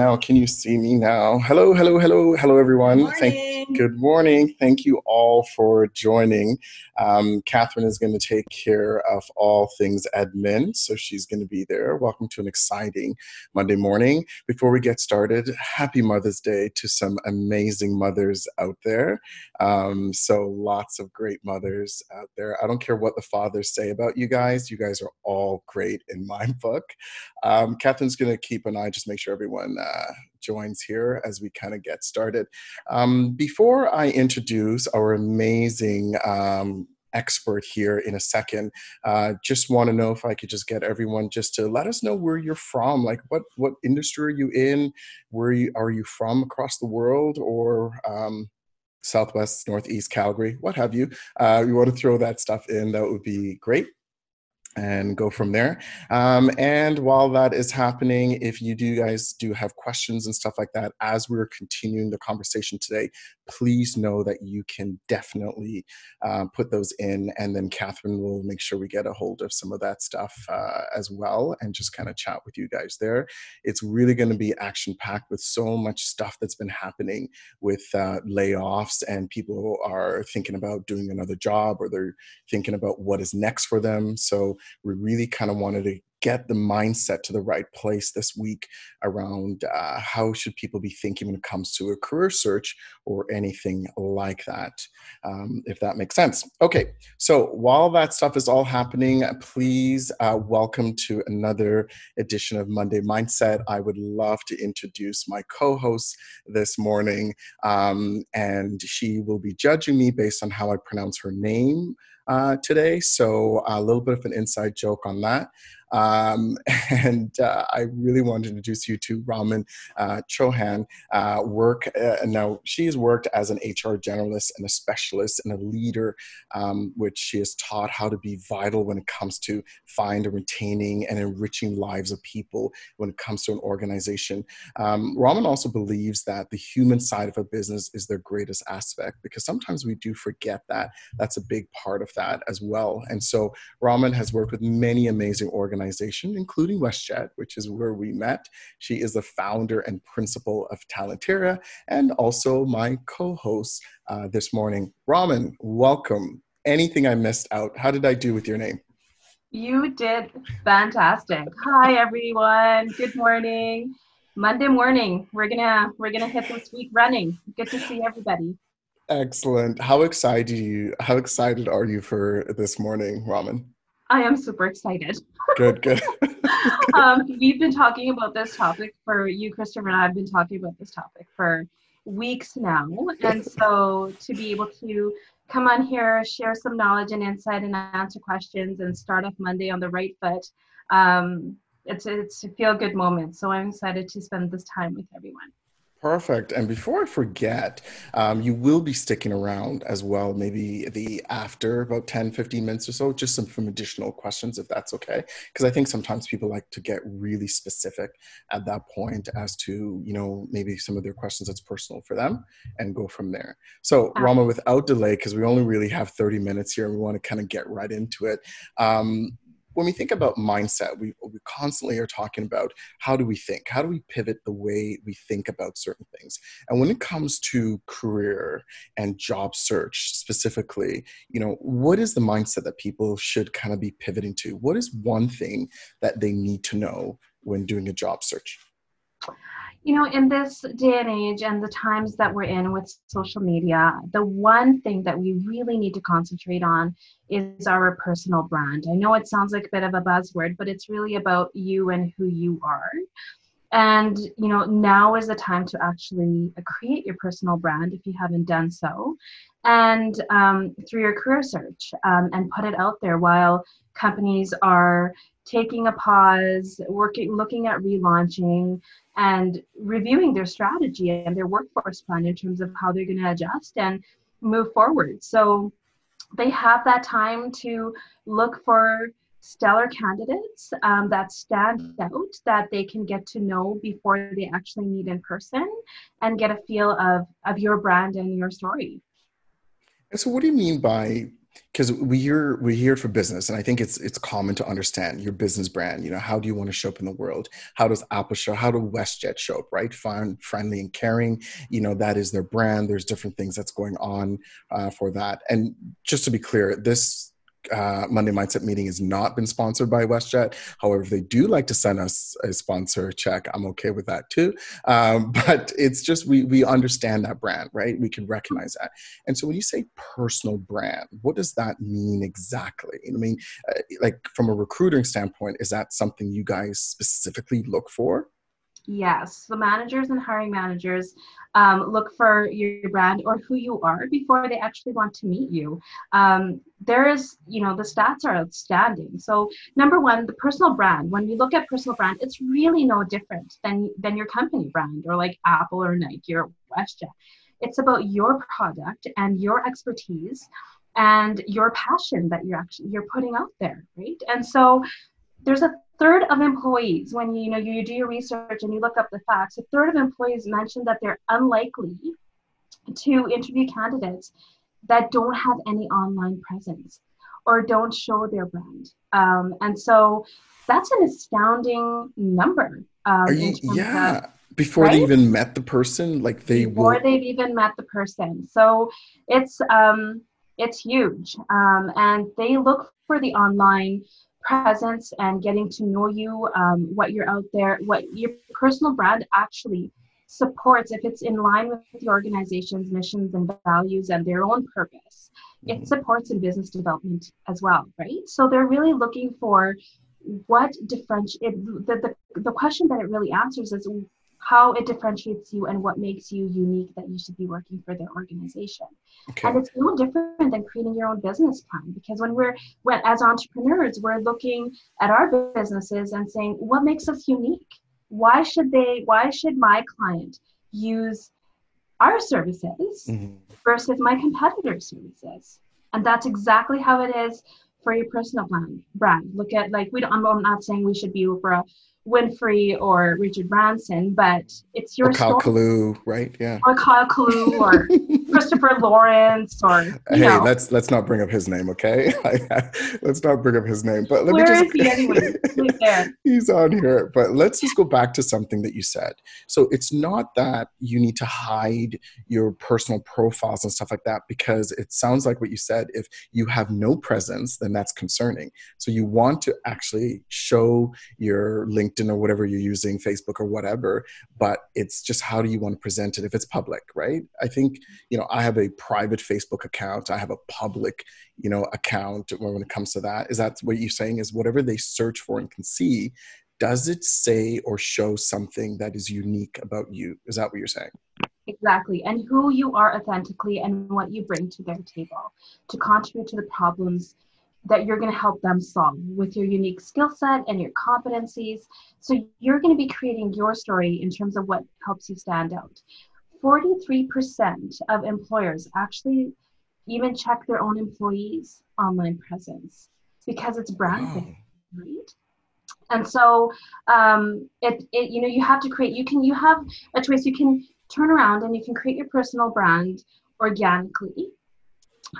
now? Can you see me now? Hello, hello, hello, hello, everyone. Thank, good morning. Thank you all for joining. Um, Catherine is going to take care of all things admin, so she's going to be there. Welcome to an exciting Monday morning. Before we get started, happy Mother's Day to some amazing mothers out there. Um, so, lots of great mothers out there. I don't care what the fathers say about you guys, you guys are all great in my book. Um, Catherine's going to keep an eye, just make sure everyone uh, joins here as we kind of get started. Um, before I introduce our amazing um, expert here in a second. Uh, just want to know if I could just get everyone just to let us know where you're from. Like, what what industry are you in? Where you, are you from across the world, or um, Southwest, Northeast, Calgary, what have you? Uh, you want to throw that stuff in? That would be great and go from there. Um, and while that is happening, if you do guys do have questions and stuff like that, as we're continuing the conversation today, please know that you can definitely uh, put those in, and then Catherine will make sure we get a hold of some of that stuff uh, as well, and just kind of chat with you guys there. It's really going to be action packed with so much stuff that's been happening with uh, layoffs, and people are thinking about doing another job, or they're thinking about what is next for them. So we really kind of wanted to get the mindset to the right place this week around uh, how should people be thinking when it comes to a career search or anything like that um, if that makes sense okay so while that stuff is all happening please uh, welcome to another edition of monday mindset i would love to introduce my co-host this morning um, and she will be judging me based on how i pronounce her name uh, today. So a little bit of an inside joke on that. Um, and uh, I really want to introduce you to Raman uh, Chauhan. Uh, work uh, now, she's worked as an HR generalist and a specialist and a leader, um, which she has taught how to be vital when it comes to find and retaining and enriching lives of people when it comes to an organization. Um, Raman also believes that the human side of a business is their greatest aspect because sometimes we do forget that. That's a big part of that as well. And so Raman has worked with many amazing organizations organization, including WestJet, which is where we met. She is the founder and principal of Talentera and also my co host uh, this morning. Raman, welcome. Anything I missed out? How did I do with your name? You did fantastic. Hi everyone. Good morning. Monday morning. We're gonna we're gonna hit this week running. Good to see everybody. Excellent. How excited you how excited are you for this morning, Raman? I am super excited. Good, good. um, we've been talking about this topic for you, Christopher, and I've been talking about this topic for weeks now. And so to be able to come on here, share some knowledge and insight, and answer questions, and start off Monday on the right foot, um, it's it's a feel good moment. So I'm excited to spend this time with everyone. Perfect. And before I forget, um, you will be sticking around as well, maybe the after about 10, 15 minutes or so, just some from additional questions, if that's okay. Because I think sometimes people like to get really specific at that point as to, you know, maybe some of their questions that's personal for them and go from there. So, Rama, without delay, because we only really have 30 minutes here and we want to kind of get right into it. Um, when we think about mindset, we, we constantly are talking about how do we think? How do we pivot the way we think about certain things? And when it comes to career and job search specifically, you know, what is the mindset that people should kind of be pivoting to? What is one thing that they need to know when doing a job search? You know, in this day and age and the times that we're in with social media, the one thing that we really need to concentrate on is our personal brand. I know it sounds like a bit of a buzzword, but it's really about you and who you are. And, you know, now is the time to actually create your personal brand if you haven't done so. And um, through your career search um, and put it out there while companies are taking a pause, working, looking at relaunching, and reviewing their strategy and their workforce plan in terms of how they're going to adjust and move forward. So they have that time to look for stellar candidates um, that stand out that they can get to know before they actually meet in person and get a feel of, of your brand and your story. And So, what do you mean by because we hear we hear for business and i think it's it's common to understand your business brand you know how do you want to show up in the world? How does apple show how do westjet show up right? Fun friendly and caring you know that is their brand there's different things that's going on uh, for that. And just to be clear this uh, Monday Mindset meeting has not been sponsored by WestJet. However, if they do like to send us a sponsor check, I'm okay with that too. Um, but it's just we we understand that brand, right? We can recognize that. And so when you say personal brand, what does that mean exactly? I mean, uh, like from a recruiting standpoint, is that something you guys specifically look for? Yes, the managers and hiring managers um, look for your brand or who you are before they actually want to meet you. Um, there is, you know, the stats are outstanding. So number one, the personal brand. When we look at personal brand, it's really no different than than your company brand or like Apple or Nike or WestJet. It's about your product and your expertise and your passion that you're actually you're putting out there, right? And so there's a third of employees, when you, you know you do your research and you look up the facts, a third of employees mentioned that they're unlikely to interview candidates that don't have any online presence or don't show their brand. Um, and so that's an astounding number. Um, you, yeah. Of, before right? they even met the person, like they before will... they've even met the person. So it's um, it's huge, um, and they look for the online presence and getting to know you, um, what you're out there, what your personal brand actually supports, if it's in line with the organization's missions and values and their own purpose, mm-hmm. it supports in business development as well, right? So they're really looking for what differentiate the, the, the question that it really answers is how it differentiates you and what makes you unique that you should be working for their organization. Okay. And it's no different than creating your own business plan because when we're when as entrepreneurs, we're looking at our businesses and saying, what makes us unique? Why should they why should my client use our services mm-hmm. versus my competitor's services? And that's exactly how it is for your personal brand. Brand. Look at like we don't. I'm not saying we should be for Winfrey or Richard Branson, but it's your or Kyle Kalu, right? Yeah. Or Kyle Kalu or Christopher Lawrence or hey, know. let's let's not bring up his name, okay? let's not bring up his name. But let Where me just, is he anyway? He's. He's on here. But let's just go back to something that you said. So it's not that you need to hide your personal profiles and stuff like that because it sounds like what you said. If you have no presence, then that's concerning. So you want to actually show your LinkedIn LinkedIn or whatever you're using, Facebook or whatever, but it's just how do you want to present it if it's public, right? I think, you know, I have a private Facebook account, I have a public, you know, account when it comes to that. Is that what you're saying is whatever they search for and can see, does it say or show something that is unique about you? Is that what you're saying? Exactly. And who you are authentically and what you bring to their table to contribute to the problems that you're going to help them solve with your unique skill set and your competencies. So you're going to be creating your story in terms of what helps you stand out. 43% of employers actually even check their own employees' online presence because it's branding, wow. right? And so um, it, it, you know, you have to create, you can, you have a choice. You can turn around and you can create your personal brand organically.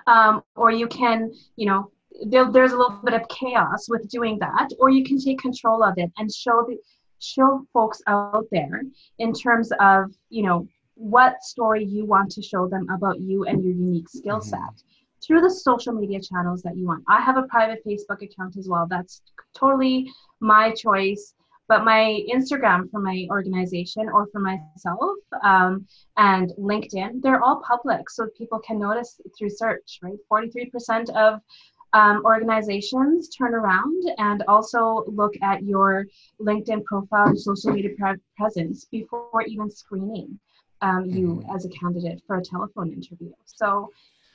Um, or you can, you know, there, there's a little bit of chaos with doing that or you can take control of it and show the show folks out there in terms of you know what story you want to show them about you and your unique skill mm-hmm. set mm-hmm. through the social media channels that you want i have a private facebook account as well that's totally my choice but my instagram for my organization or for myself um, and linkedin they're all public so people can notice through search right 43% of um, organizations turn around and also look at your LinkedIn profile and social media pre- presence before even screening um, you mm-hmm. as a candidate for a telephone interview. So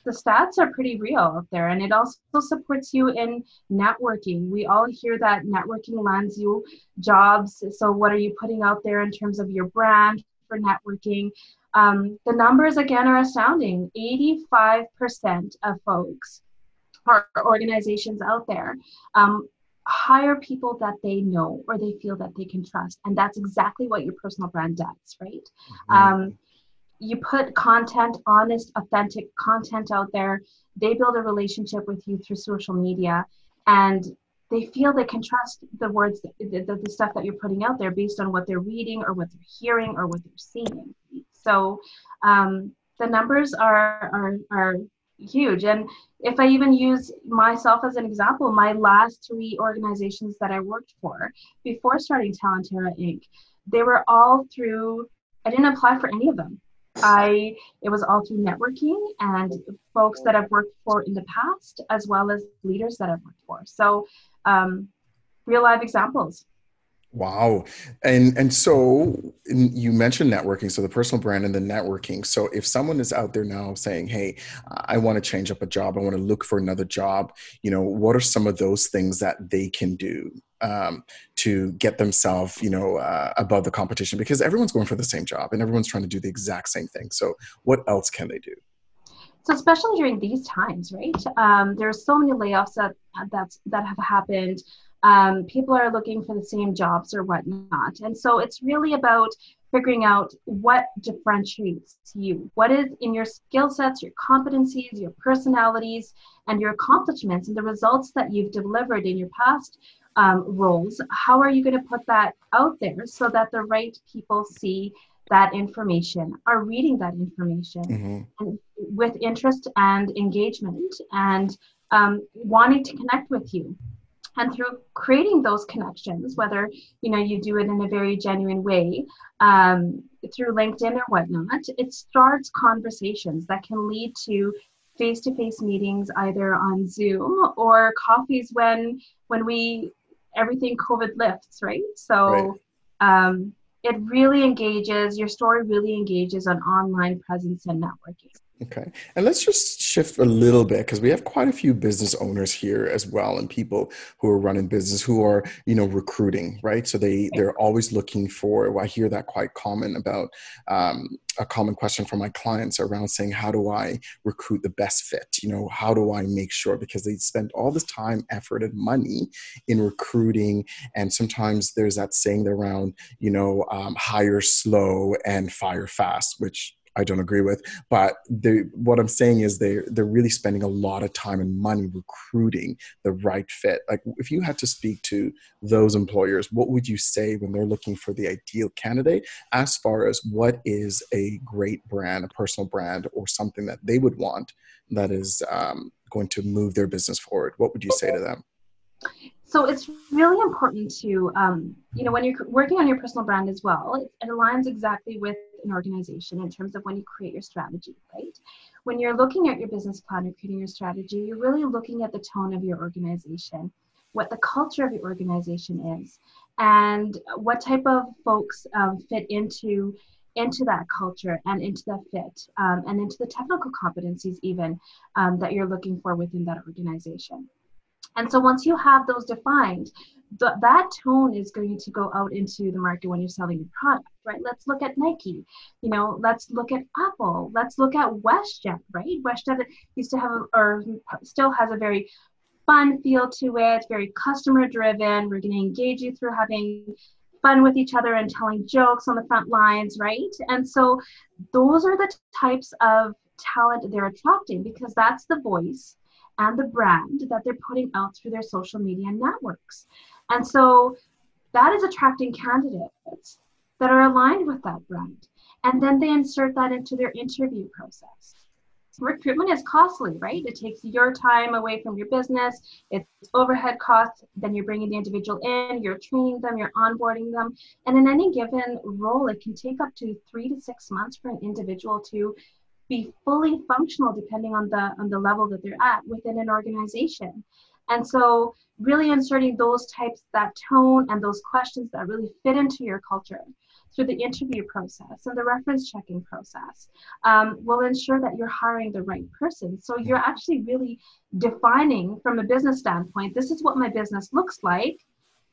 the stats are pretty real out there and it also supports you in networking. We all hear that networking lands you jobs. So, what are you putting out there in terms of your brand for networking? Um, the numbers again are astounding 85% of folks or organizations out there um, hire people that they know or they feel that they can trust and that's exactly what your personal brand does right mm-hmm. um, you put content, honest, authentic content out there. They build a relationship with you through social media, and they feel they can trust the words, the, the, the stuff that you're putting out there based on what they're reading or what they're hearing or what they're seeing. So um, the numbers are, are, are huge. And if I even use myself as an example, my last three organizations that I worked for before starting Talentera Inc., they were all through, I didn't apply for any of them. I it was all through networking and folks that I've worked for in the past, as well as leaders that I've worked for. So, um, real live examples. Wow. And and so you mentioned networking, so the personal brand and the networking. So if someone is out there now saying, "Hey, I want to change up a job. I want to look for another job," you know, what are some of those things that they can do um, to get themselves, you know, uh, above the competition? Because everyone's going for the same job and everyone's trying to do the exact same thing. So what else can they do? So especially during these times, right? Um, there are so many layoffs that that's that have happened um, people are looking for the same jobs or whatnot. And so it's really about figuring out what differentiates you. What is in your skill sets, your competencies, your personalities, and your accomplishments, and the results that you've delivered in your past um, roles. How are you going to put that out there so that the right people see that information, are reading that information mm-hmm. with interest and engagement and um, wanting to connect with you? And through creating those connections whether you know you do it in a very genuine way um, through linkedin or whatnot it starts conversations that can lead to face-to-face meetings either on zoom or coffees when when we everything covid lifts right so right. Um, it really engages your story really engages on online presence and networking Okay. And let's just shift a little bit because we have quite a few business owners here as well and people who are running business who are, you know, recruiting, right? So they they're always looking for well, I hear that quite common about um, a common question from my clients around saying, how do I recruit the best fit? You know, how do I make sure because they spend all this time, effort, and money in recruiting. And sometimes there's that saying around, you know, um, hire slow and fire fast, which I don't agree with. But what I'm saying is they they're really spending a lot of time and money recruiting the right fit. Like if you had to speak to those employers, what would you say when they're looking for the ideal candidate as far as what is a great brand, a personal brand, or something that they would want that is um, going to move their business forward? What would you say to them? so it's really important to um, you know when you're working on your personal brand as well it, it, aligns exactly with an organization in terms of when you create your strategy right? When you're looking at your business plan or creating your strategy you're really looking at the tone of your organization what the culture of your organization is and what type of folks um, fit into into that culture and into that fit um, and into the technical competencies even um, that you're looking for within that organization. And so once you have those defined, that tone is going to go out into the market when you're selling your product, right? Let's look at Nike, you know, let's look at Apple, let's look at WestJet, right? WestJet used to have, or still has a very fun feel to it, very customer driven. We're going to engage you through having fun with each other and telling jokes on the front lines, right? And so those are the types of talent they're attracting because that's the voice and the brand that they're putting out through their social media networks. And so that is attracting candidates that are aligned with that brand. And then they insert that into their interview process. Recruitment is costly, right? It takes your time away from your business. It's overhead costs. Then you're bringing the individual in, you're training them, you're onboarding them. And in any given role, it can take up to three to six months for an individual to be fully functional depending on the on the level that they're at within an organization and so really inserting those types that tone and those questions that really fit into your culture through the interview process and the reference checking process um, will ensure that you're hiring the right person. So you're actually really defining from a business standpoint this is what my business looks like.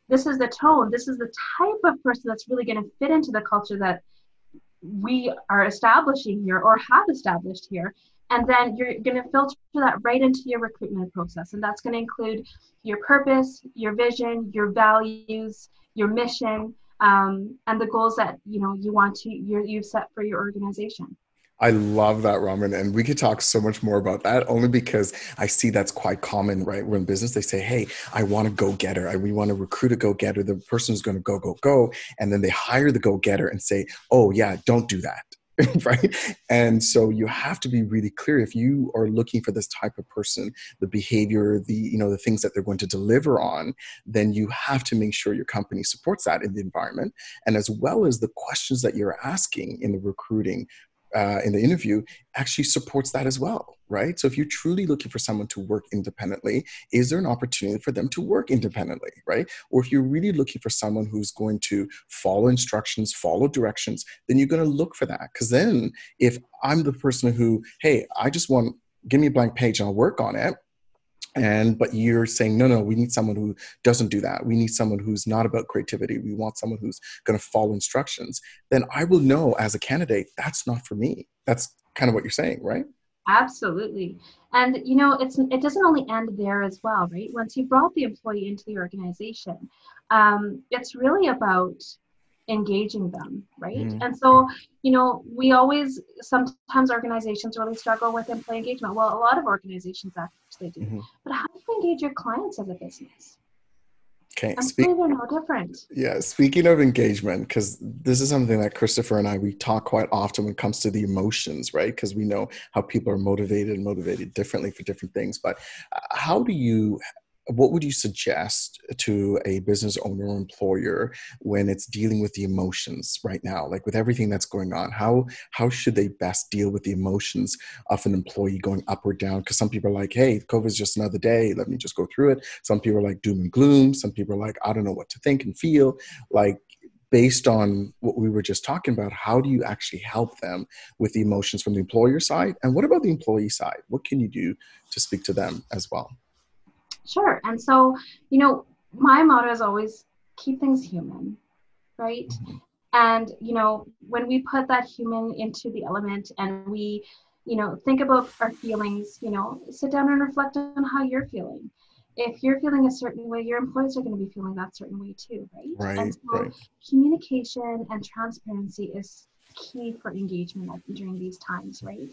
This is the tone. This is the type of person that's really going to fit into the culture that we are establishing here or have established here. And then you're going to filter that right into your recruitment process. And that's going to include your purpose, your vision, your values, your mission, um, and the goals that you know you want to you you've set for your organization. I love that, Raman. And we could talk so much more about that only because I see that's quite common, right? We're in business, they say, Hey, I want a go getter. We want to recruit a go getter. The person is going to go, go, go. And then they hire the go getter and say, Oh, yeah, don't do that. right? And so you have to be really clear if you are looking for this type of person the behavior the you know the things that they're going to deliver on then you have to make sure your company supports that in the environment. And as well as the questions that you're asking in the recruiting uh, in the interview actually supports that as well, right? So if you're truly looking for someone to work independently, is there an opportunity for them to work independently, right? Or if you're really looking for someone who's going to follow instructions, follow directions, then you're going to look for that. Because then if I'm the person who, hey, I just want, give me a blank page and I'll work on it, and but you're saying no no we need someone who doesn't do that. We need someone who's not about creativity. We want someone who's going to follow instructions. Then i will know as a candidate that's not for me. That's kind of what you're saying right? Absolutely. And you know it's it doesn't only end there as well right? Once you brought the employee into the organization um, it's really about engaging them right mm-hmm. and so you know we always sometimes organizations really struggle with employee engagement well a lot of organizations actually do mm-hmm. but how do you engage your clients as a business Okay. I'm Speak- they're no different. Yeah. Speaking of engagement, because this is something that Christopher and I we talk quite often when it comes to the emotions, right? Because we know how people are motivated and motivated differently for different things. But uh, how do you what would you suggest to a business owner or employer when it's dealing with the emotions right now? Like with everything that's going on how how should they best deal with the emotions of an employee going up or down? Because some people are like hey covid is just another day. Let me just go through it. Some people are like doom and gloom. Some people are like i don't know what to think and feel. Like based on what we were just talking about how do you actually help them with the emotions from the employer side? And what about the employee side? What can you do to speak to them as well Sure. And so, you know, my motto is always keep things human, right? Mm-hmm. And, you know, when we put that human into the element and we, you know, think about our feelings, you know, sit down and reflect on how you're feeling. If you're feeling a certain way, your employees are going to be feeling that certain way too, right? Right. And so right. communication and transparency is key for engagement during these times, right?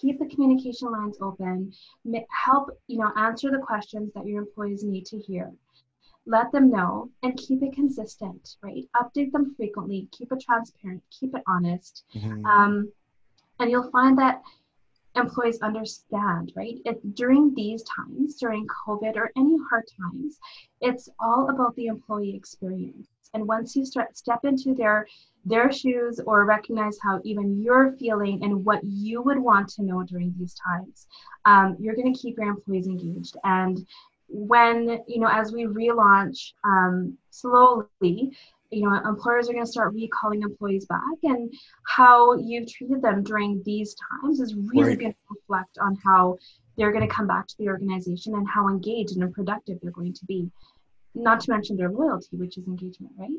Keep the communication lines open help you know answer the questions that your employees need to hear. Let them know and keep it consistent right? Update them frequently keep it transparent keep it honest. Mm-hmm. um, and you'll find that employees understand right? It, during these times during covid or any hard times it's all about the employee experience and once you start step into their their shoes or recognize how even you're feeling and what you would want to know during these times um, you're going to keep your employees engaged. And when you know as we relaunch um, slowly you know employers are going to start recalling employees back. And how you've treated them during these times is really right. going to reflect on how they're going to come back to the organization and how engaged and productive they're going to be not to mention their loyalty which is engagement right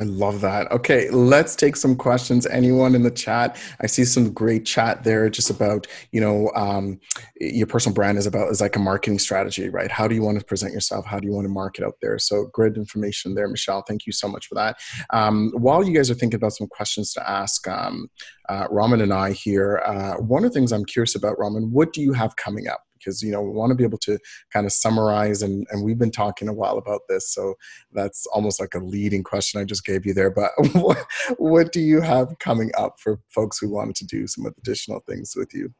I love that. Okay, let's take some questions. Anyone in the chat? I see some great chat there, just about you know um, your personal brand is about is like a marketing strategy, right? How do you want to present yourself? How do you want to market out there? So great information there, Michelle. Thank you so much for that. Um, while you guys are thinking about some questions to ask um, uh, Raman and I here, uh, one of the things I'm curious about, Raman, what do you have coming up? Because you know we want to be able to kind of summarize and and we've been talking a while about this so that's almost like a leading question i just gave you there but what, what do you have coming up for folks who wanted to do some additional things with you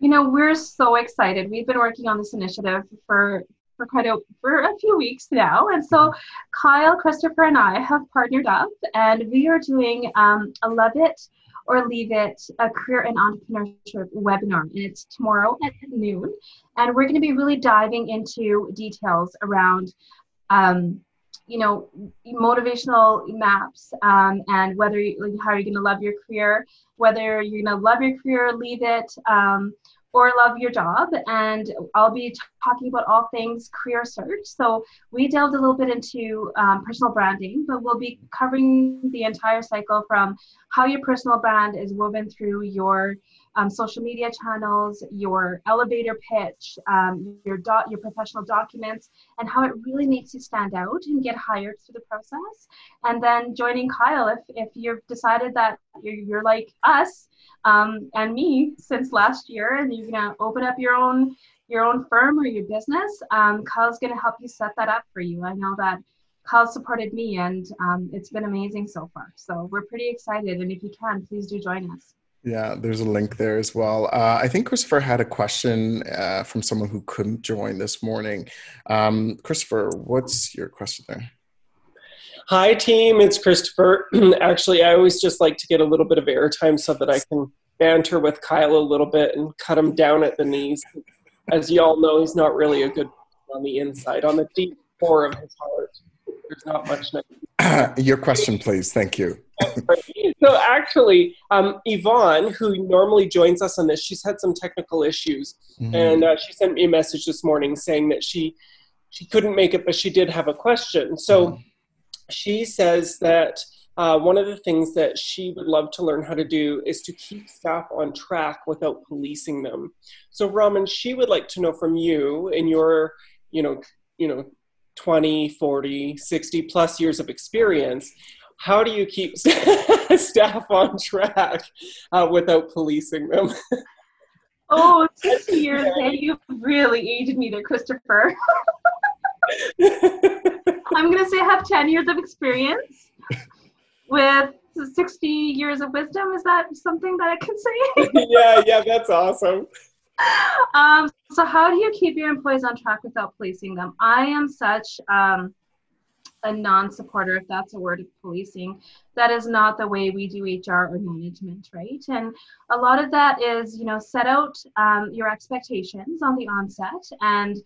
you know we're so excited we've been working on this initiative for for quite a for a few weeks now and so mm-hmm. kyle christopher and i have partnered up and we are doing um, a love it or leave it a career and entrepreneurship webinar. And it's tomorrow at noon. And we're going to be really diving into details around, um, you know, motivational maps um, and whether you, like, how you're going to love your career, whether you're going to love your career, leave it. Um, or love your job. And I'll be talking about all things career search. So we delved a little bit into um, personal branding, but we'll be covering the entire cycle from how your personal brand is woven through your um, social media channels, your elevator pitch, um, your dot, your professional documents, and how it really makes you stand out and get hired through the process. And then joining Kyle if if you've decided that you're, you're like us um, and me since last year, and you're gonna open up your own your own firm or your business. Um, Kyle's gonna help you set that up for you. I know that. Kyle supported me, and um, it's been amazing so far. So we're pretty excited. And if you can, please do join us. Yeah, there's a link there as well. Uh, I think Christopher had a question uh, from someone who couldn't join this morning. Um, Christopher, what's your question there? Hi, team. It's Christopher. Actually, I always just like to get a little bit of airtime so that I can banter with Kyle a little bit and cut him down at the knees. As you all know, he's not really a good on the inside, on the deep core of his heart. There's not much. Your question, please. Thank you. so actually, um, Yvonne, who normally joins us on this, she's had some technical issues, mm-hmm. and uh, she sent me a message this morning saying that she she couldn't make it, but she did have a question. So mm-hmm. she says that. Uh, one of the things that she would love to learn how to do is to keep staff on track without policing them. So, Raman, she would like to know from you in your, you know, you know, 20, 40, 60 plus years of experience, how do you keep staff on track uh, without policing them? oh, 60 years, hey, you really aged me there, Christopher. I'm going to say I have 10 years of experience with 60 years of wisdom. Is that something that I can say? yeah, yeah, that's awesome. Um, so how do you keep your employees on track without policing them? I am such um, a non-supporter, if that's a word of policing. That is not the way we do HR or management, right? And a lot of that is, you know, set out um, your expectations on the onset and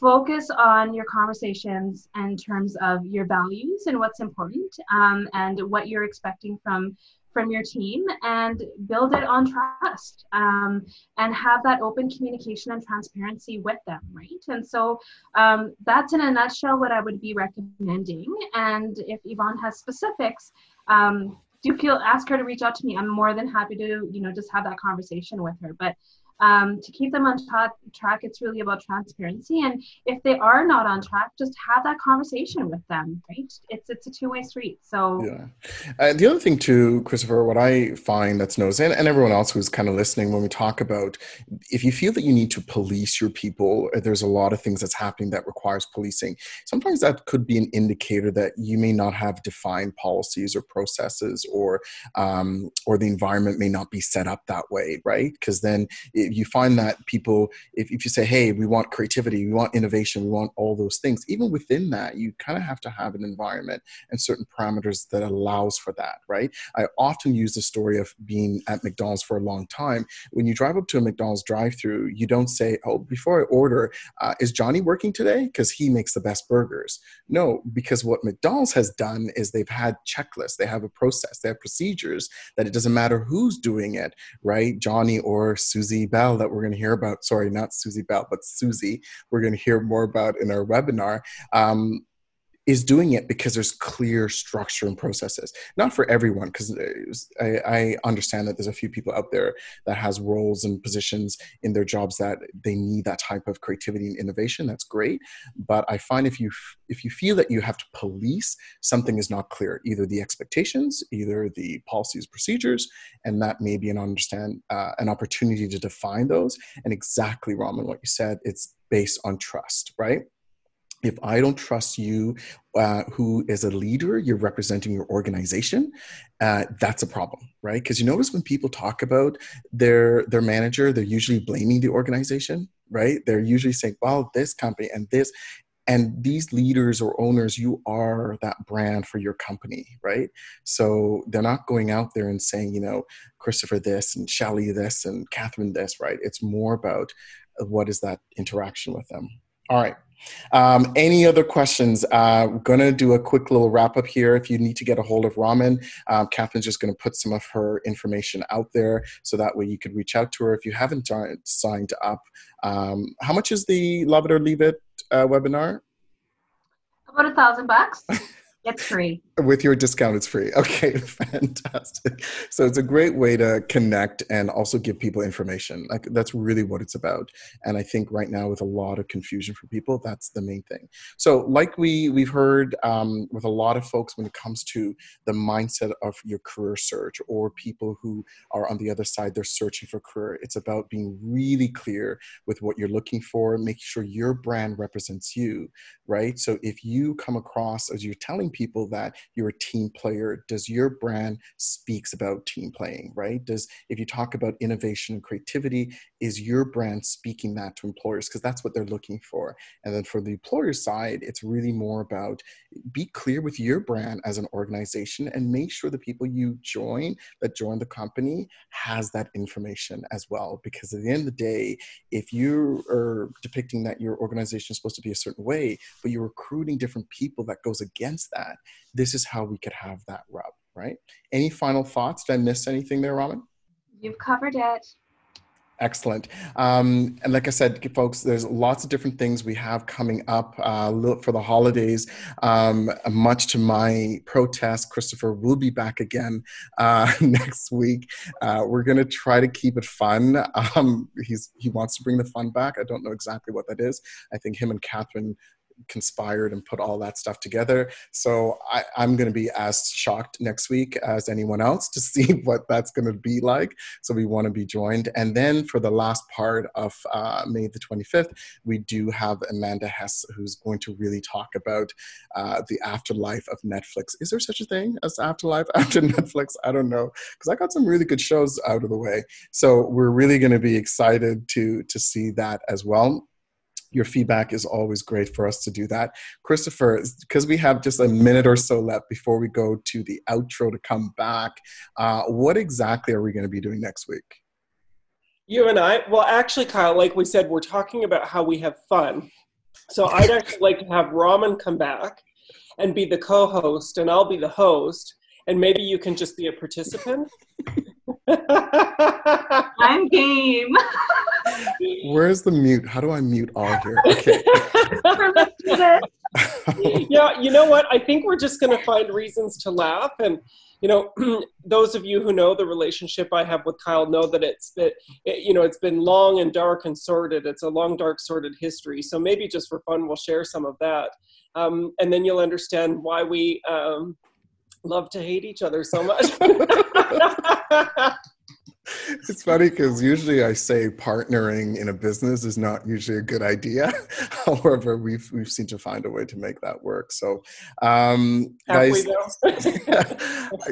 focus on your conversations in terms of your values and what's important um, and what you're expecting from from your team and build it on trust um, and have that open communication and transparency with them, right? And so um, that's in a nutshell what I would be recommending. And if Yvonne has specifics, um, do feel ask her to reach out to me. I'm more than happy to, you know, just have that conversation with her. But um, to keep them on tra- track it's really about transparency. And if they are not on track just have that conversation with them right? It's it's a two-way street. So yeah. Uh, the other thing too christopher what i find that's knows and, and everyone else who's kind of listening when we talk about if you feel that you need to police your people uh, there's a lot of things that's happening that requires policing. Sometimes that could be an indicator that you may not have defined policies or processes or um, or the environment may not be set up that way right? Because then you find that people, if, if you say, hey, we want creativity, we want innovation, we want all those things, even within that, you kind of have to have an environment and certain parameters that allows for that, right? I often use the story of being at McDonald's for a long time. When you drive up to a McDonald's drive through, you don't say, oh, before I order, uh, is Johnny working today? Because he makes the best burgers. No, because what McDonald's has done is they've had checklists, they have a process, they have procedures that it doesn't matter who's doing it, right? Johnny or Susie Bell that we're going to hear about. Sorry, not Susie Bell, but Susie. We're going to hear more about in our webinar. Um, is doing it because there's clear structure and processes. Not for everyone because I, I, understand that there's a few people out there that has roles and positions in their jobs that they need that type of creativity and innovation. That's great. But i find if you if you feel that you have to police something is not clear either the expectations either the policies procedures and that may be an understand uh, an opportunity to define those. And exactly Raman what you said it's based on trust right if I don't trust you, uh, who is a leader, you're representing your organization, uh, that's a problem, right? Because you notice when people talk about their their manager, they're usually blaming the organization, right? They're usually saying, "Well, this company and this," and these leaders or owners, you are that brand for your company, right? So they're not going out there and saying, you know, Christopher this and Shelly this and Catherine this, right? It's more about what is that interaction with them. All right. Um, any other questions? Uh, I'm going to do a quick little wrap up here. If you need to get a hold of Raman, um, Catherine's just going to put some of her information out there so that way you could reach out to her. If you haven't signed up, um, how much is the Love It or Leave It uh, webinar? About a thousand bucks. it's free. With your discount it's free. Okay fantastic. So it's a great way to connect and also give people information. Like that's really what it's about. And i think right now with a lot of confusion for people that's the main thing. So like we we've heard um, with a lot of folks when it comes to the mindset of your career search or people who are on the other side they're searching for career it's about being really clear with what you're looking for making sure your brand represents you right? So if you come across as you're telling people that you're a team player does your brand speaks about team playing right? Does if you talk about innovation and creativity is your brand speaking that to employers because that's what they're looking for and then for the employer side it's really more about be clear with your brand as an organization and make sure the people you join that join the company has that information as well because at the end of the day if you are depicting that your organization is supposed to be a certain way but you're recruiting different people that goes against that this is how we could have that rub, right? Any final thoughts? Did I miss anything there, Raman? You've covered it. Excellent. Um, and like I said, folks, there's lots of different things we have coming up uh, for the holidays. Um, much to my protest, Christopher will be back again uh, next week. Uh, we're going to try to keep it fun. Um, he's he wants to bring the fun back. I don't know exactly what that is. I think him and Catherine conspired and put all that stuff together. So I, am going to be as shocked next week as anyone else to see what that's going to be like. So we want to be joined. And then for the last part of uh, May the 25th, we do have Amanda Hess, who's going to really talk about uh, the afterlife of Netflix. Is there such a thing as afterlife after Netflix? I don't know because I got some really good shows out of the way. So we're really going to be excited to to see that as well your feedback is always great for us to do that. Christopher, because we have just a minute or so left before we go to the outro to come back, uh, what exactly are we going to be doing next week? You and I, well, actually, Kyle, like we said, we're talking about how we have fun. So I'd actually like to have Raman come back and be the co host, and I'll be the host, and maybe you can just be a participant. I'm game. Where's the mute? How do I mute all here? Okay. yeah, you know what? I think we're just going to find reasons to laugh. And, you know, those of you who know the relationship I have with Kyle know that it's, it, it, you know, it's been long and dark and sordid. It's a long, dark, sordid history. So maybe just for fun, we'll share some of that. Um, and then you'll understand why we um, love to hate each other so much. it's funny because usually I say partnering in a business is not usually a good idea. However, we've we've seemed to find a way to make that work. So, um, guys,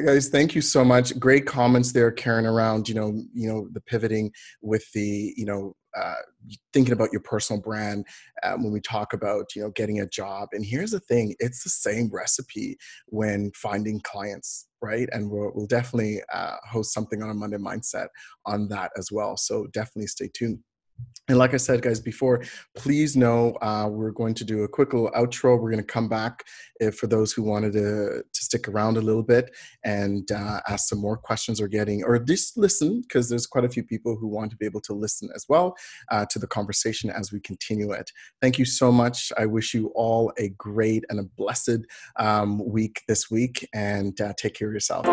guys, thank you so much. Great comments there, Karen, around you know you know the pivoting with the you know uh, thinking about your personal brand um, when we talk about you know getting a job. And here's the thing it's the same recipe when finding clients right? And we'll, we'll definitely uh, host something on a monday mindset on that as well. So definitely stay tuned and like I said, guys, before, please know uh, we're going to do a quick little outro. We're going to come back if, for those who wanted to, to stick around a little bit and uh, ask some more questions or getting, or just listen, because there's quite a few people who want to be able to listen as well uh, to the conversation as we continue it. Thank you so much. I wish you all a great and a blessed um, week this week, and uh, take care of yourself.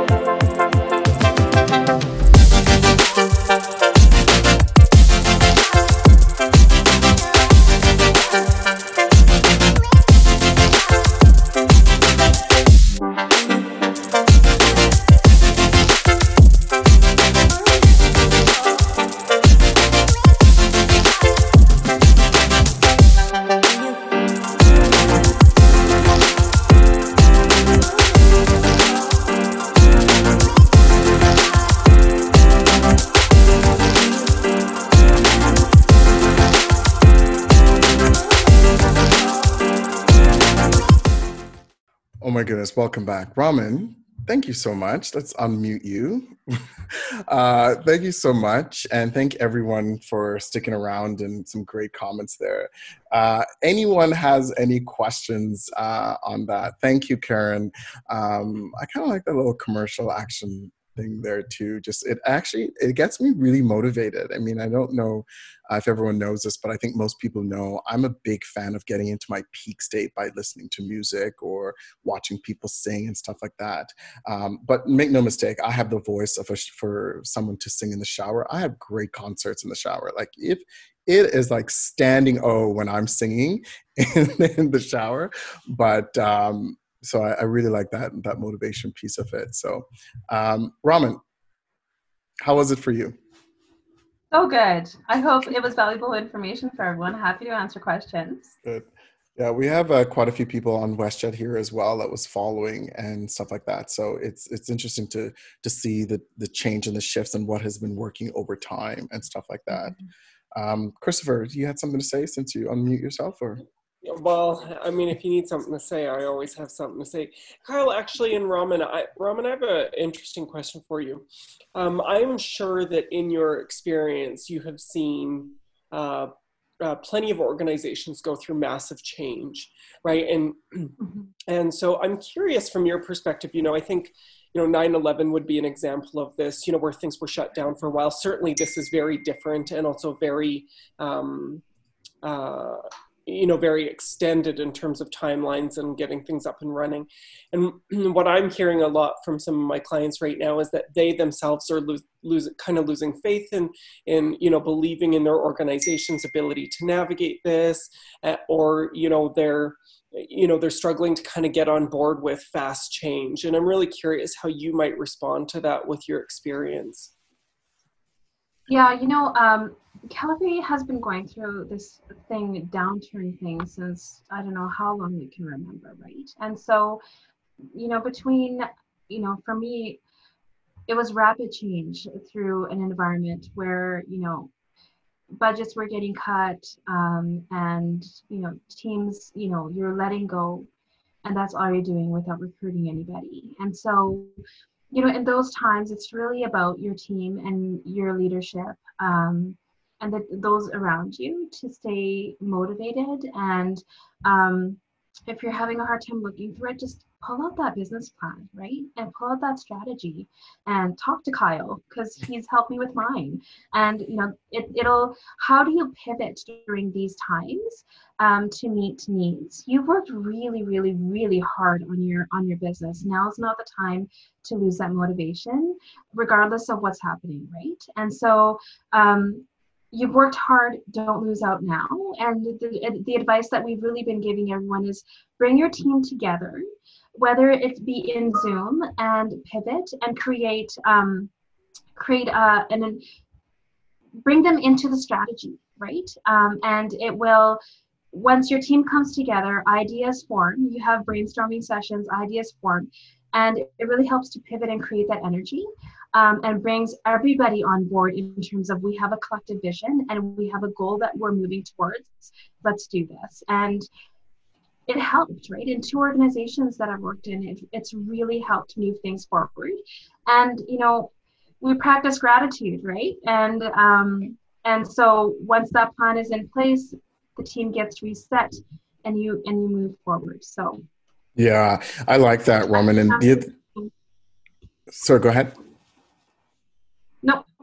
Welcome back. Raman, thank you so much. Let's unmute you. uh, thank you so much. And thank everyone for sticking around and some great comments there. Uh, anyone has any questions uh, on that? Thank you, Karen. Um, I kind of like that little commercial action thing there too. Just it actually it gets me really motivated. I mean, I don't know if everyone knows this, but I think most people know I'm a big fan of getting into my peak state by listening to music or watching people sing and stuff like that. Um, but make no mistake, I have the voice of a, for someone to sing in the shower. I have great concerts in the shower. Like if it is like standing O when I'm singing in, in the shower, but um, so I, I, really like that that motivation piece of it. So, um, Raman, how was it for you? So good. I hope it was valuable information for everyone. Happy to answer questions. Good. Yeah, we have uh, quite a few people on WestJet here as well that was following and stuff like that. So it's it's interesting to to see the the change and the shifts and what has been working over time and stuff like that. Mm-hmm. Um, Christopher, you had something to say since you unmute yourself, or? Well, I mean, if you need something to say, I always have something to say. Kyle, actually, and Raman, I, Raman, I have an interesting question for you. Um, I'm sure that in your experience, you have seen uh, uh, plenty of organizations go through massive change, right? And mm-hmm. and so I'm curious from your perspective. You know, I think you know 9/11 would be an example of this. You know, where things were shut down for a while. Certainly, this is very different and also very. Um, uh, you know very extended in terms of timelines and getting things up and running. And what i'm hearing a lot from some of my clients right now is that they themselves are lo- lose, kind of losing faith in in you know believing in their organization's ability to navigate this uh, or you know they're you know they're struggling to kind of get on board with fast change. And i'm really curious how you might respond to that with your experience. Yeah, you know, um, Calgary has been going through this thing, downturn thing, since I don't know how long we can remember, right? And so, you know, between, you know, for me, it was rapid change through an environment where, you know, budgets were getting cut um, and, you know, teams, you know, you're letting go and that's all you're doing without recruiting anybody. And so, you know, in those times, it's really about your team and your leadership um, and the, those around you to stay motivated. And um, if you're having a hard time looking through it, just pull out that business plan, right? And pull out that strategy and talk to Kyle because he's helped me with mine. And you know, it, it'll how do you pivot during these times um, to meet needs? You've worked really, really, really hard on your on your business. Now is not the time to lose that motivation, regardless of what's happening, right? And so um, you've worked hard don't lose out now and the, the advice that we've really been giving everyone is bring your team together whether it be in Zoom and pivot and create um, create a, uh, and bring them into the strategy, right? Um, and it will once your team comes together, ideas form. You have brainstorming sessions, ideas form, and it really helps to pivot and create that energy. Um, and brings everybody on board in terms of we have a collective vision and we have a goal that we're moving towards. Let's do this. And it helped, right? In two organizations that I've worked in, it, it's really helped move things forward. And you know, we practice gratitude, right? And um, and so once that plan is in place, the team gets reset, and you and you move forward. So. Yeah, I like that, Raman. And the, go ahead.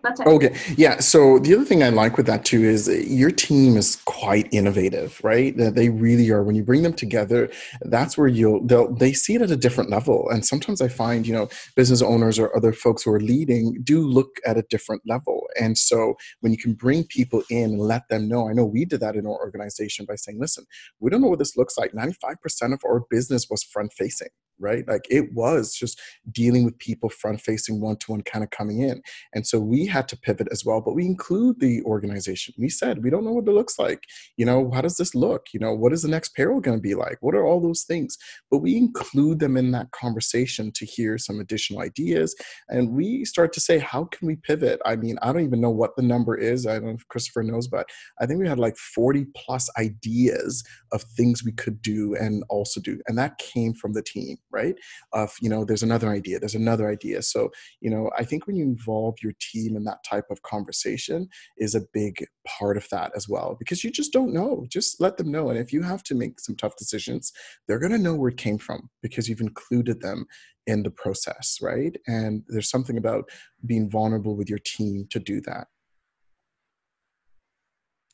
That's it. Okay. Yeah. So the other thing I like with that too is your team is quite innovative, right? They really are. When you bring them together, that's where you'll they'll they see it at a different level. And sometimes I find, you know, business owners or other folks who are leading do look at a different level. And so when you can bring people in and let them know, I know we did that in our organization by saying, listen, we don't know what this looks like. 95% of our business was front facing right? Like it was just dealing with people front facing one to one kind of coming in. And so we had to pivot as well, but we include the organization. We said, we don't know what it looks like. You know, how does this look? You know, what is the next payroll going to be like? What are all those things? But we include them in that conversation to hear some additional ideas. And we start to say, how can we pivot? I mean, I don't even know what the number is. I don't know if Christopher knows, but I think we had like 40 plus ideas of things we could do and also do. And that came from the team right? Of you know there's another idea there's another idea. So you know i think when you involve your team in that type of conversation is a big part of that as well because you just don't know just let them know. And if you have to make some tough decisions they're going to know where it came from because you've included them in the process right? And there's something about being vulnerable with your team to do that.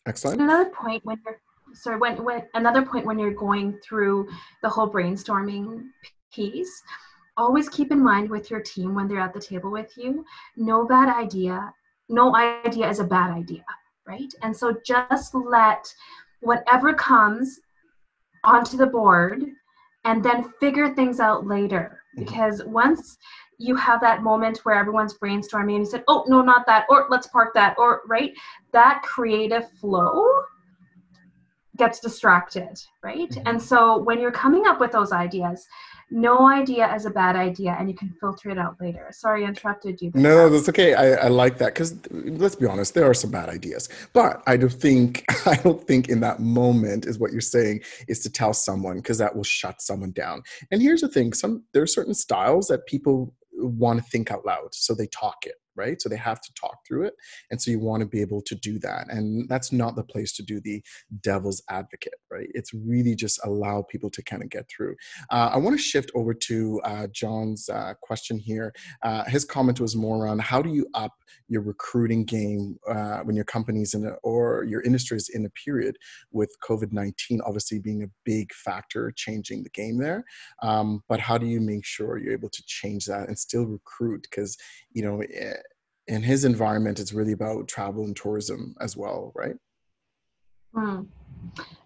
Excellent. Another point when you're sorry when, when another point when you're going through the whole brainstorming piece. Always keep in mind with your team when they're at the table with you no bad idea no idea is a bad idea right? And so just let whatever comes onto the board and then figure things out later. Mm-hmm. because once you have that moment where everyone's brainstorming and you said oh no not that or let's park that or right? That creative flow gets distracted, right? Mm-hmm. And so when you're coming up with those ideas, no idea is a bad idea and you can filter it out later. Sorry, I interrupted you. No, that's okay. I, I like that because let's be honest, there are some bad ideas. But I don't think I don't think in that moment is what you're saying is to tell someone because that will shut someone down. And here's the thing: some there are certain styles that people want to think out loud, so they talk it right? So they have to talk through it. And so you want to be able to do that. And that's not the place to do the devil's advocate, right? It's really just allow people to kind of get through. Uh, I want to shift over to uh, John's uh, question here. Uh, his comment was more around how do you up your recruiting game uh, when your company's in a, or your industry is in a period with COVID 19 obviously being a big factor changing the game there. Um, but how do you make sure you're able to change that and still recruit? Because, you know, eh, in his environment, it's really about travel and tourism as well, right? Hmm.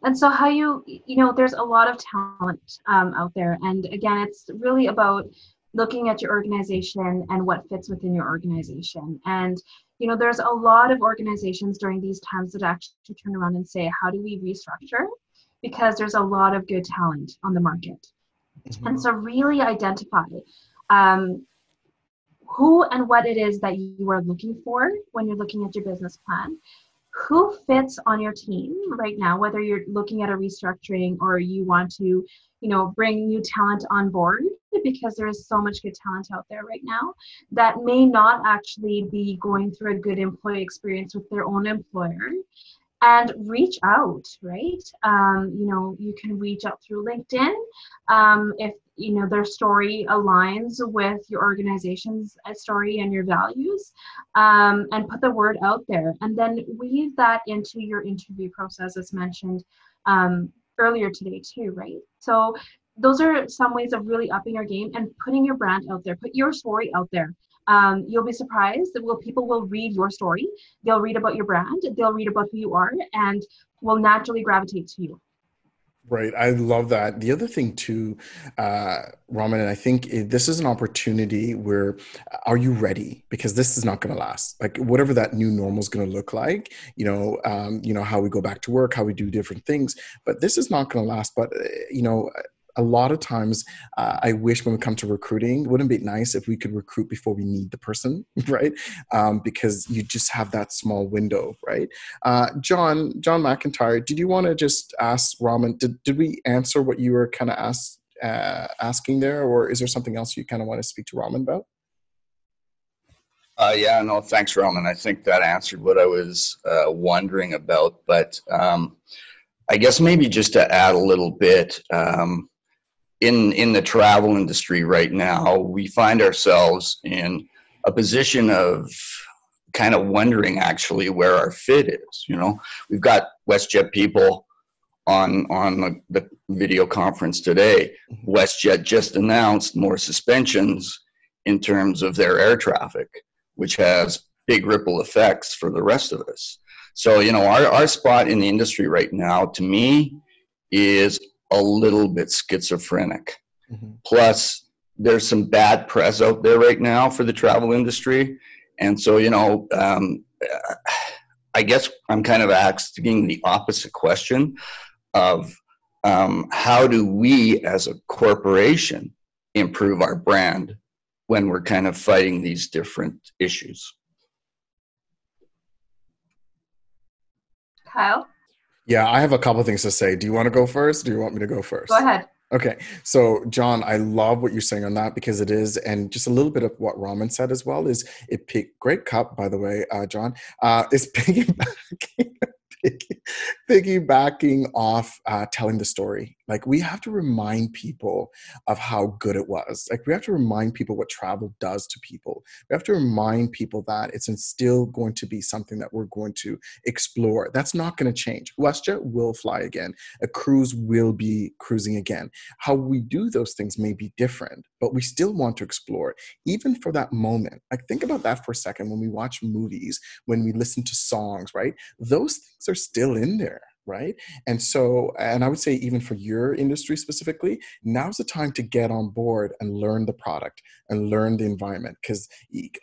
And so, how you, you know, there's a lot of talent um, out there. And again, it's really about looking at your organization and what fits within your organization. And, you know, there's a lot of organizations during these times that actually turn around and say, how do we restructure? Because there's a lot of good talent on the market. Mm-hmm. And so, really identify um, who and what it is that you are looking for when you're looking at your business plan. Who fits on your team right now whether you're looking at a restructuring or you want to you know bring new talent on board because there is so much good talent out there right now that may not actually be going through a good employee experience with their own employer and reach out right? Um, you know you can reach out through linkedin um, if you know their story aligns with your organization's uh, story and your values um, and put the word out there and then weave that into your interview process as mentioned um, earlier today too right? So those are some ways of really upping your game and putting your brand out there. Put your story out there um, you'll be surprised that will people will read your story they'll read about your brand they'll read about who you are and will naturally gravitate to you Right. I love that. The other thing too, uh, Raman, and I think this is an opportunity where are you ready? Because this is not going to last. Like whatever that new normal is going to look like, you know, um, you know how we go back to work, how we do different things. But this is not going to last. But uh, you know, a lot of times uh, i wish when we come to recruiting wouldn't it be nice if we could recruit before we need the person right um, because you just have that small window right uh, john john mcintyre did you want to just ask raman did, did we answer what you were kind of uh, asking there or is there something else you kind of want to speak to raman about uh, yeah, no, thanks, Raman. I think that answered what I was uh, wondering about. But um, I guess maybe just to add a little bit, um, in in the travel industry right now, we find ourselves in a position of kind of wondering actually where our fit is. You know, we've got WestJet people on on the, the video conference today. Mm-hmm. WestJet just announced more suspensions in terms of their air traffic, which has big ripple effects for the rest of us. So, you know, our, our spot in the industry right now, to me, is a little bit schizophrenic. Mm-hmm. Plus, there's some bad press out there right now for the travel industry. And so, you know, um, I guess I'm kind of asking the opposite question of um, how do we as a corporation improve our brand when we're kind of fighting these different issues? Kyle? Yeah, I have a couple things to say. Do you want to go first? do you want me to go first? Go ahead. Okay, so John, I love what you're saying on that because it is, and just a little bit of what Raman said as well is it picked great cup, by the way, uh, John, uh, is piggybacking piggybacking off uh, telling the story. Like we have to remind people of how good it was. Like we have to remind people what travel does to people. We have to remind people that it's still going to be something that we're going to explore. That's not going to change. WestJet will fly again. A cruise will be cruising again. How we do those things may be different, but we still want to explore, even for that moment. Like think about that for a second when we watch movies, when we listen to songs, right? Those things are still in there right? And so and i would say even for your industry specifically now's the time to get on board and learn the product and learn the environment because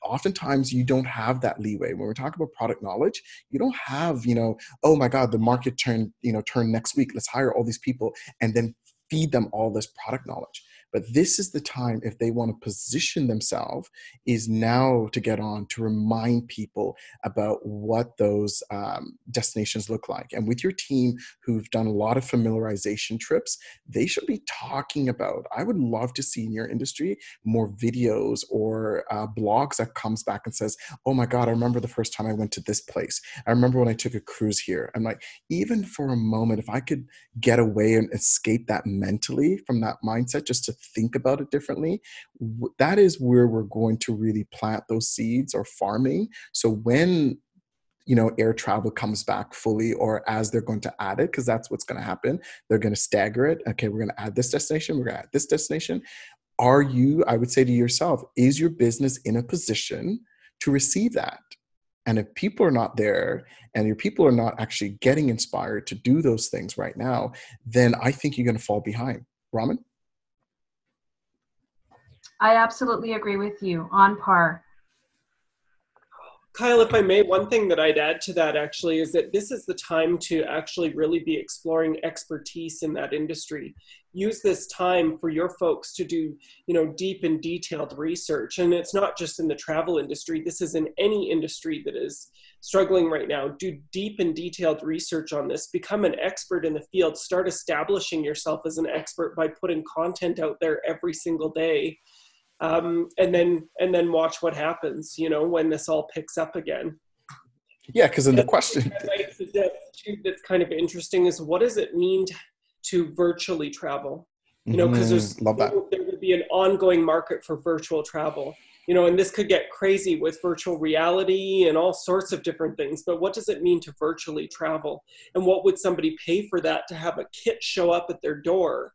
oftentimes you don't have that leeway. When we're talking about product knowledge you don't have you know oh my god the market turn you know turn next week let's hire all these people and then feed them all this product knowledge but this is the time, if they want to position themselves, is now to get on to remind people about what those um, destinations look like. And with your team who've done a lot of familiarization trips, they should be talking about. I would love to see in your industry more videos or uh, blogs that comes back and says, "Oh my God, I remember the first time I went to this place. I remember when I took a cruise here." And like, even for a moment, if I could get away and escape that mentally from that mindset, just to think about it differently, that is where we're going to really plant those seeds or farming. So when you know air travel comes back fully or as they're going to add it because that's what's going to happen they're going to stagger it. Okay we're going to add this destination we're going to add this destination. Are you i would say to yourself is your business in a position to receive that? And if people are not there and your people are not actually getting inspired to do those things right now then i think you're going to fall behind. Raman I absolutely agree with you on par. Kyle, if I may, one thing that I'd add to that actually is that this is the time to actually really be exploring expertise in that industry. Use this time for your folks to do, you know, deep and detailed research. And it's not just in the travel industry, this is in any industry that is struggling right now. Do deep and detailed research on this, become an expert in the field, start establishing yourself as an expert by putting content out there every single day um, and then and then watch what happens. You know, when this all picks up again. Yeah, because in the question that's kind of interesting is what does it mean to virtually travel? You know, because there's mm, Love that. there would be an ongoing market for virtual travel. You know, and this could get crazy with virtual reality and all sorts of different things. But what does it mean to virtually travel? And what would somebody pay for that to have a kit show up at their door?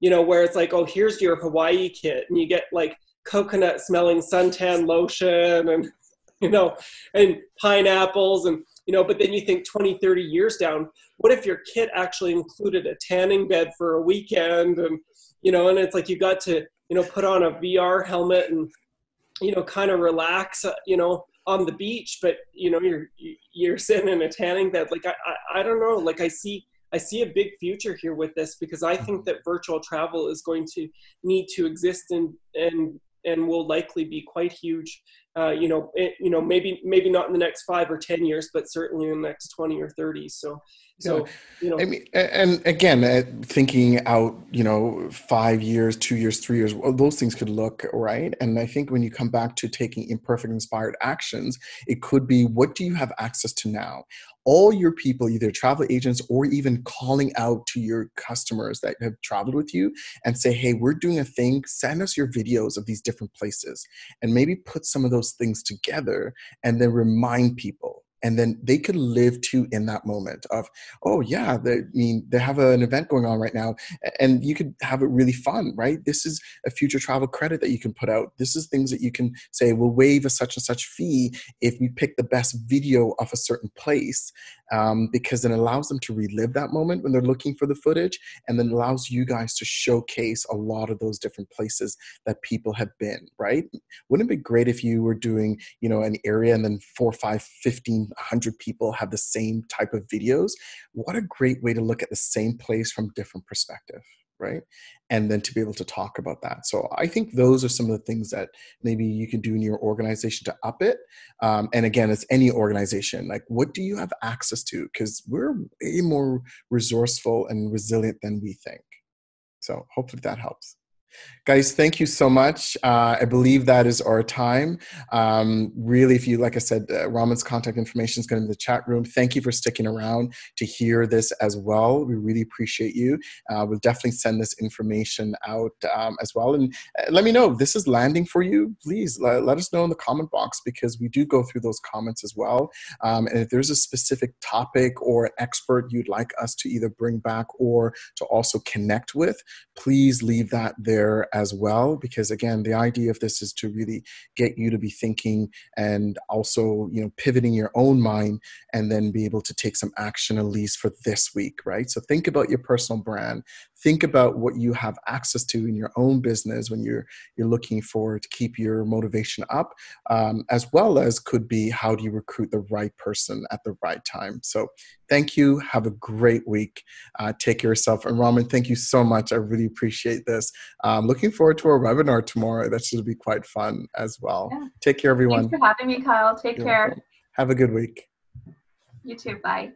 You know, where it's like, oh, here's your Hawaii kit, and you get like coconut smelling suntan lotion and, you know, and pineapples and, you know, but then you think 20, 30 years down, what if your kit actually included a tanning bed for a weekend and, you know, and it's like you got to, you know, put on a VR helmet and, you know, kind of relax, uh, you know, on the beach, but you know, you're you're sitting in a tanning bed. Like I, I, I don't know. Like I see I see a big future here with this because I think that virtual travel is going to need to exist and and and will likely be quite huge. Uh, you know, it, you know, maybe maybe not in the next five or ten years, but certainly in the next twenty or thirty. So, so you know, I mean, and again, uh, thinking out, you know, five years, two years, three years, well, those things could look right. And I think when you come back to taking imperfect inspired actions, it could be what do you have access to now? All your people, either travel agents or even calling out to your customers that have traveled with you and say, hey, we're doing a thing, send us your videos of these different places. And maybe put some of those things together and then remind people and then they could live too in that moment of oh yeah they, i mean they have an event going on right now and you could have it really fun right? This is a future travel credit that you can put out. This is things that you can say we'll waive a such and such fee if we pick the best video of a certain place um, because it allows them to relive that moment when they're looking for the footage and then allows you guys to showcase a lot of those different places that people have been right? Wouldn't it be great if you were doing you know an area and then four five 15 100 people have the same type of videos what a great way to look at the same place from different perspective right? And then to be able to talk about that. So i think those are some of the things that maybe you can do in your organization to up it. Um, and again it's any organization like what do you have access to? Because we're way more resourceful and resilient than we think. So hopefully that helps. Guys, thank you so much. Uh, I believe that is our time. Um, really, if you, like I said, uh, Raman's contact information is going to be in the chat room. Thank you for sticking around to hear this as well. We really appreciate you. Uh, we'll definitely send this information out um, as well. And uh, let me know if this is landing for you. Please let, let, us know in the comment box because we do go through those comments as well. Um, and if there's a specific topic or expert you'd like us to either bring back or to also connect with, please leave that there as well because again the idea of this is to really get you to be thinking and also you know pivoting your own mind and then be able to take some action at least for this week right? So think about your personal brand think about what you have access to in your own business when you're you're looking for to keep your motivation up um, as well as could be how do you recruit the right person at the right time. So thank you. Have a great week. Uh, take care of yourself. And raman thank you so much. I really appreciate this. Um, looking forward to our webinar tomorrow. That should be quite fun as well. Yeah. take care everyone. Thanks for having me kyle. Take You're care. welcome. have a good week. You too. Bye